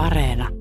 Areena.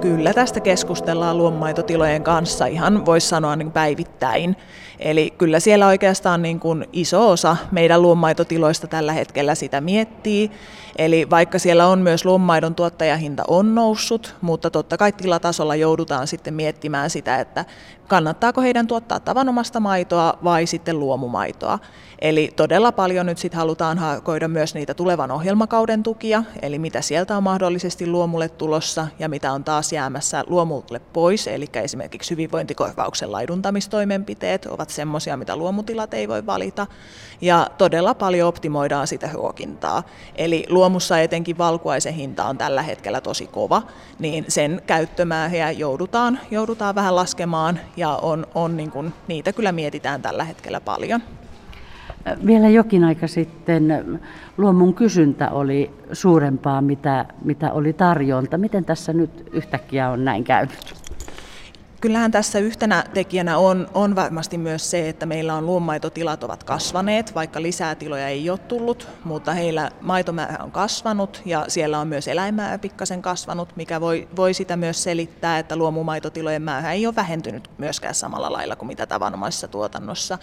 Kyllä tästä keskustellaan luomumaitotilojen kanssa ihan voisi sanoa niin päivittäin. Eli kyllä siellä oikeastaan niin kuin iso osa meidän luomumaitotiloista tällä hetkellä sitä miettii. Eli vaikka siellä on myös luomumaidon tuottajahinta on noussut, mutta totta kai tilatasolla joudutaan sitten miettimään sitä, että kannattaako heidän tuottaa tavanomasta maitoa vai sitten luomumaitoa. Eli todella paljon nyt sitten halutaan hakoida myös niitä tulevan ohjelmakauden tukia, eli mitä sieltä on mahdollisesti luomulle tulossa ja mitä on taas jäämässä luomulle pois, eli esimerkiksi hyvinvointikorvauksen laiduntamistoimenpiteet ovat semmoisia, mitä luomutilat ei voi valita, ja todella paljon optimoidaan sitä ruokintaa. Eli luomussa etenkin valkuaisen hinta on tällä hetkellä tosi kova, niin sen käyttömääriä joudutaan, joudutaan vähän laskemaan, ja on, on niin kuin, niitä kyllä mietitään tällä hetkellä paljon. Vielä jokin aika sitten luomun kysyntä oli suurempaa, mitä, mitä oli tarjonta. Miten tässä nyt yhtäkkiä on näin käynyt? Kyllähän tässä yhtenä tekijänä on, on varmasti myös se, että meillä on luomaitotilat ovat kasvaneet, vaikka lisää tiloja ei ole tullut, mutta heillä maitomäärä on kasvanut ja siellä on myös eläinmäärä pikkasen kasvanut, mikä voi, voi sitä myös selittää, että luomumaitotilojen määrä ei ole vähentynyt myöskään samalla lailla kuin mitä tavanomaisessa tuotannossa.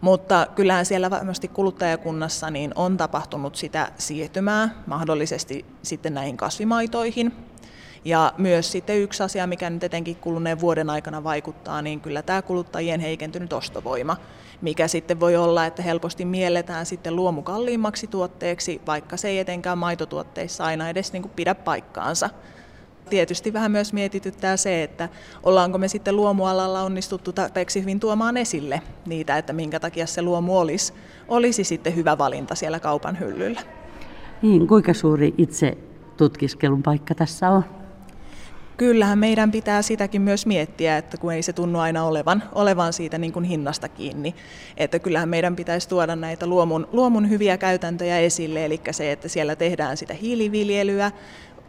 Mutta kyllähän siellä varmasti kuluttajakunnassa niin on tapahtunut sitä siirtymää mahdollisesti sitten näihin kasvimaitoihin, ja myös sitten yksi asia, mikä nyt etenkin kuluneen vuoden aikana vaikuttaa, niin kyllä tämä kuluttajien heikentynyt ostovoima, mikä sitten voi olla, että helposti mielletään sitten luomu kalliimmaksi tuotteeksi, vaikka se ei etenkään maitotuotteissa aina edes niin kuin pidä paikkaansa. Tietysti vähän myös mietityttää se, että ollaanko me sitten luomualalla onnistuttu tarpeeksi hyvin tuomaan esille niitä, että minkä takia se luomu olisi, olisi sitten hyvä valinta siellä kaupan hyllyllä. Niin, kuinka suuri itse tutkiskelun paikka tässä on? Kyllähän meidän pitää sitäkin myös miettiä, että kun ei se tunnu aina olevan, olevan siitä niin kuin hinnasta kiinni. Että kyllähän meidän pitäisi tuoda näitä luomun, luomun hyviä käytäntöjä esille, eli se, että siellä tehdään sitä hiiliviljelyä,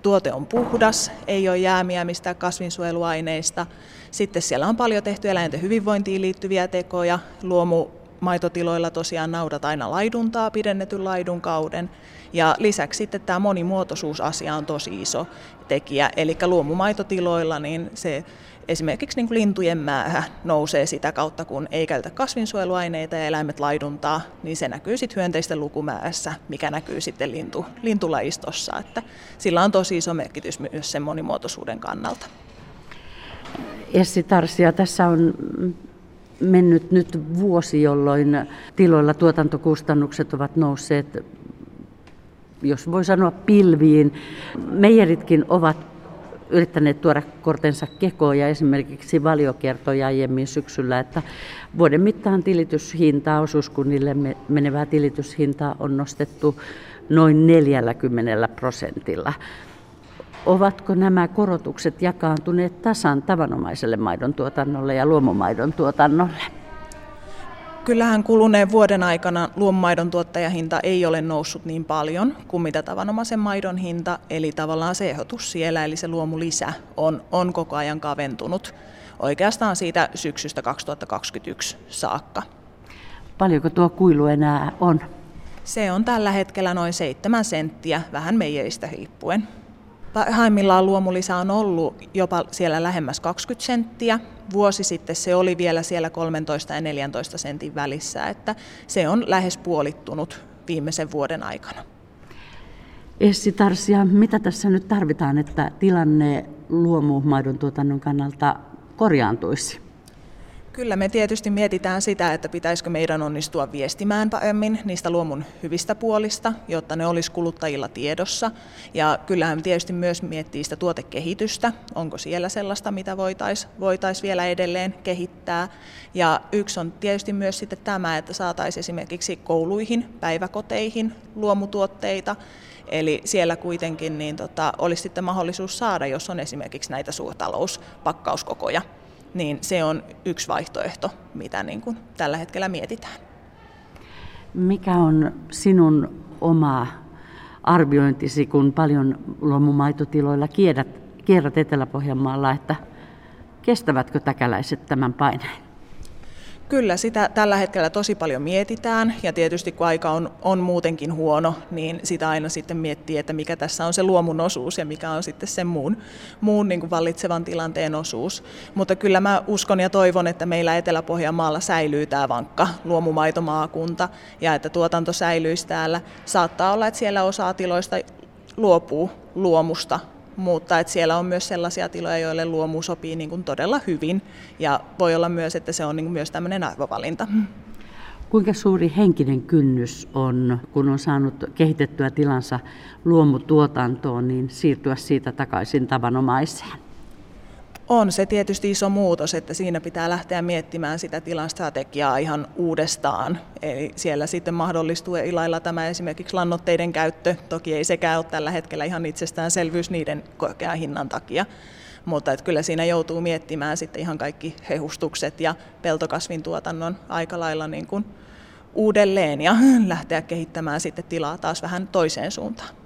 tuote on puhdas, ei ole jäämiä mistään kasvinsuojeluaineista. Sitten siellä on paljon tehty eläinten hyvinvointiin liittyviä tekoja. Luomu maitotiloilla tosiaan naudat aina laiduntaa pidennetyn laidun kauden. Ja lisäksi sitten tämä monimuotoisuusasia on tosi iso tekijä. Eli luomumaitotiloilla niin se esimerkiksi niin kuin lintujen määrä nousee sitä kautta, kun ei käytä kasvinsuojeluaineita ja eläimet laiduntaa, niin se näkyy sitten hyönteisten lukumäärässä, mikä näkyy sitten lintu, lintulajistossa. Että sillä on tosi iso merkitys myös sen monimuotoisuuden kannalta. Essi Tarsia, tässä on mennyt nyt vuosi, jolloin tiloilla tuotantokustannukset ovat nousseet, jos voi sanoa pilviin. Meijeritkin ovat yrittäneet tuoda kortensa kekoon ja esimerkiksi Valio kertoi aiemmin syksyllä, että vuoden mittaan tilityshintaa, osuuskunnille menevää tilityshintaa on nostettu noin 40 prosentilla. Ovatko nämä korotukset jakaantuneet tasan tavanomaiselle maidon tuotannolle ja luomumaidon tuotannolle? Kyllähän kuluneen vuoden aikana luomumaidon tuottajahinta ei ole noussut niin paljon kuin mitä tavanomaisen maidon hinta, eli tavallaan se ehdotus siellä, eli se luomulisä on, on koko ajan kaventunut oikeastaan siitä syksystä 2021 saakka. Paljonko tuo kuilu enää on? Se on tällä hetkellä noin 7 senttiä, vähän meijeristä riippuen. Parhaimmillaan luomulisä on ollut jopa siellä lähemmäs 20 senttiä. Vuosi sitten se oli vielä siellä 13 ja 14 sentin välissä, että se on lähes puolittunut viimeisen vuoden aikana. Essi Tarsia, mitä tässä nyt tarvitaan, että tilanne luomumaidon tuotannon kannalta korjaantuisi? Kyllä me tietysti mietitään sitä, että pitäisikö meidän onnistua viestimään paremmin niistä luomun hyvistä puolista, jotta ne olisi kuluttajilla tiedossa. Ja kyllähän tietysti myös miettii sitä tuotekehitystä, onko siellä sellaista, mitä voitaisiin voitais vielä edelleen kehittää. Ja yksi on tietysti myös sitten tämä, että saataisiin esimerkiksi kouluihin, päiväkoteihin luomutuotteita, Eli siellä kuitenkin niin tota, olisi sitten mahdollisuus saada, jos on esimerkiksi näitä suurtalouspakkauskokoja niin se on yksi vaihtoehto, mitä niin kuin tällä hetkellä mietitään. Mikä on sinun oma arviointisi, kun paljon luomumaitotiloilla kierrät, kierrät Etelä-Pohjanmaalla, että kestävätkö täkäläiset tämän paineen? Kyllä sitä tällä hetkellä tosi paljon mietitään ja tietysti kun aika on, on muutenkin huono, niin sitä aina sitten miettii, että mikä tässä on se luomun osuus ja mikä on sitten sen muun, muun niin kuin vallitsevan tilanteen osuus. Mutta kyllä mä uskon ja toivon, että meillä Etelä-Pohjanmaalla säilyy tämä vankka luomumaitomaakunta ja että tuotanto säilyisi täällä. Saattaa olla, että siellä osa tiloista luopuu luomusta mutta että siellä on myös sellaisia tiloja, joille luomu sopii niin kuin todella hyvin ja voi olla myös, että se on niin kuin myös tämmöinen arvovalinta. Kuinka suuri henkinen kynnys on, kun on saanut kehitettyä tilansa luomutuotantoon, niin siirtyä siitä takaisin tavanomaiseen? On se tietysti iso muutos, että siinä pitää lähteä miettimään sitä tilan strategiaa ihan uudestaan. Eli siellä sitten mahdollistuu ilailla tämä esimerkiksi lannoitteiden käyttö. Toki ei sekään ole tällä hetkellä ihan itsestäänselvyys niiden korkean hinnan takia. Mutta että kyllä siinä joutuu miettimään sitten ihan kaikki hehustukset ja peltokasvin tuotannon aika lailla niin kuin uudelleen ja lähteä kehittämään sitten tilaa taas vähän toiseen suuntaan.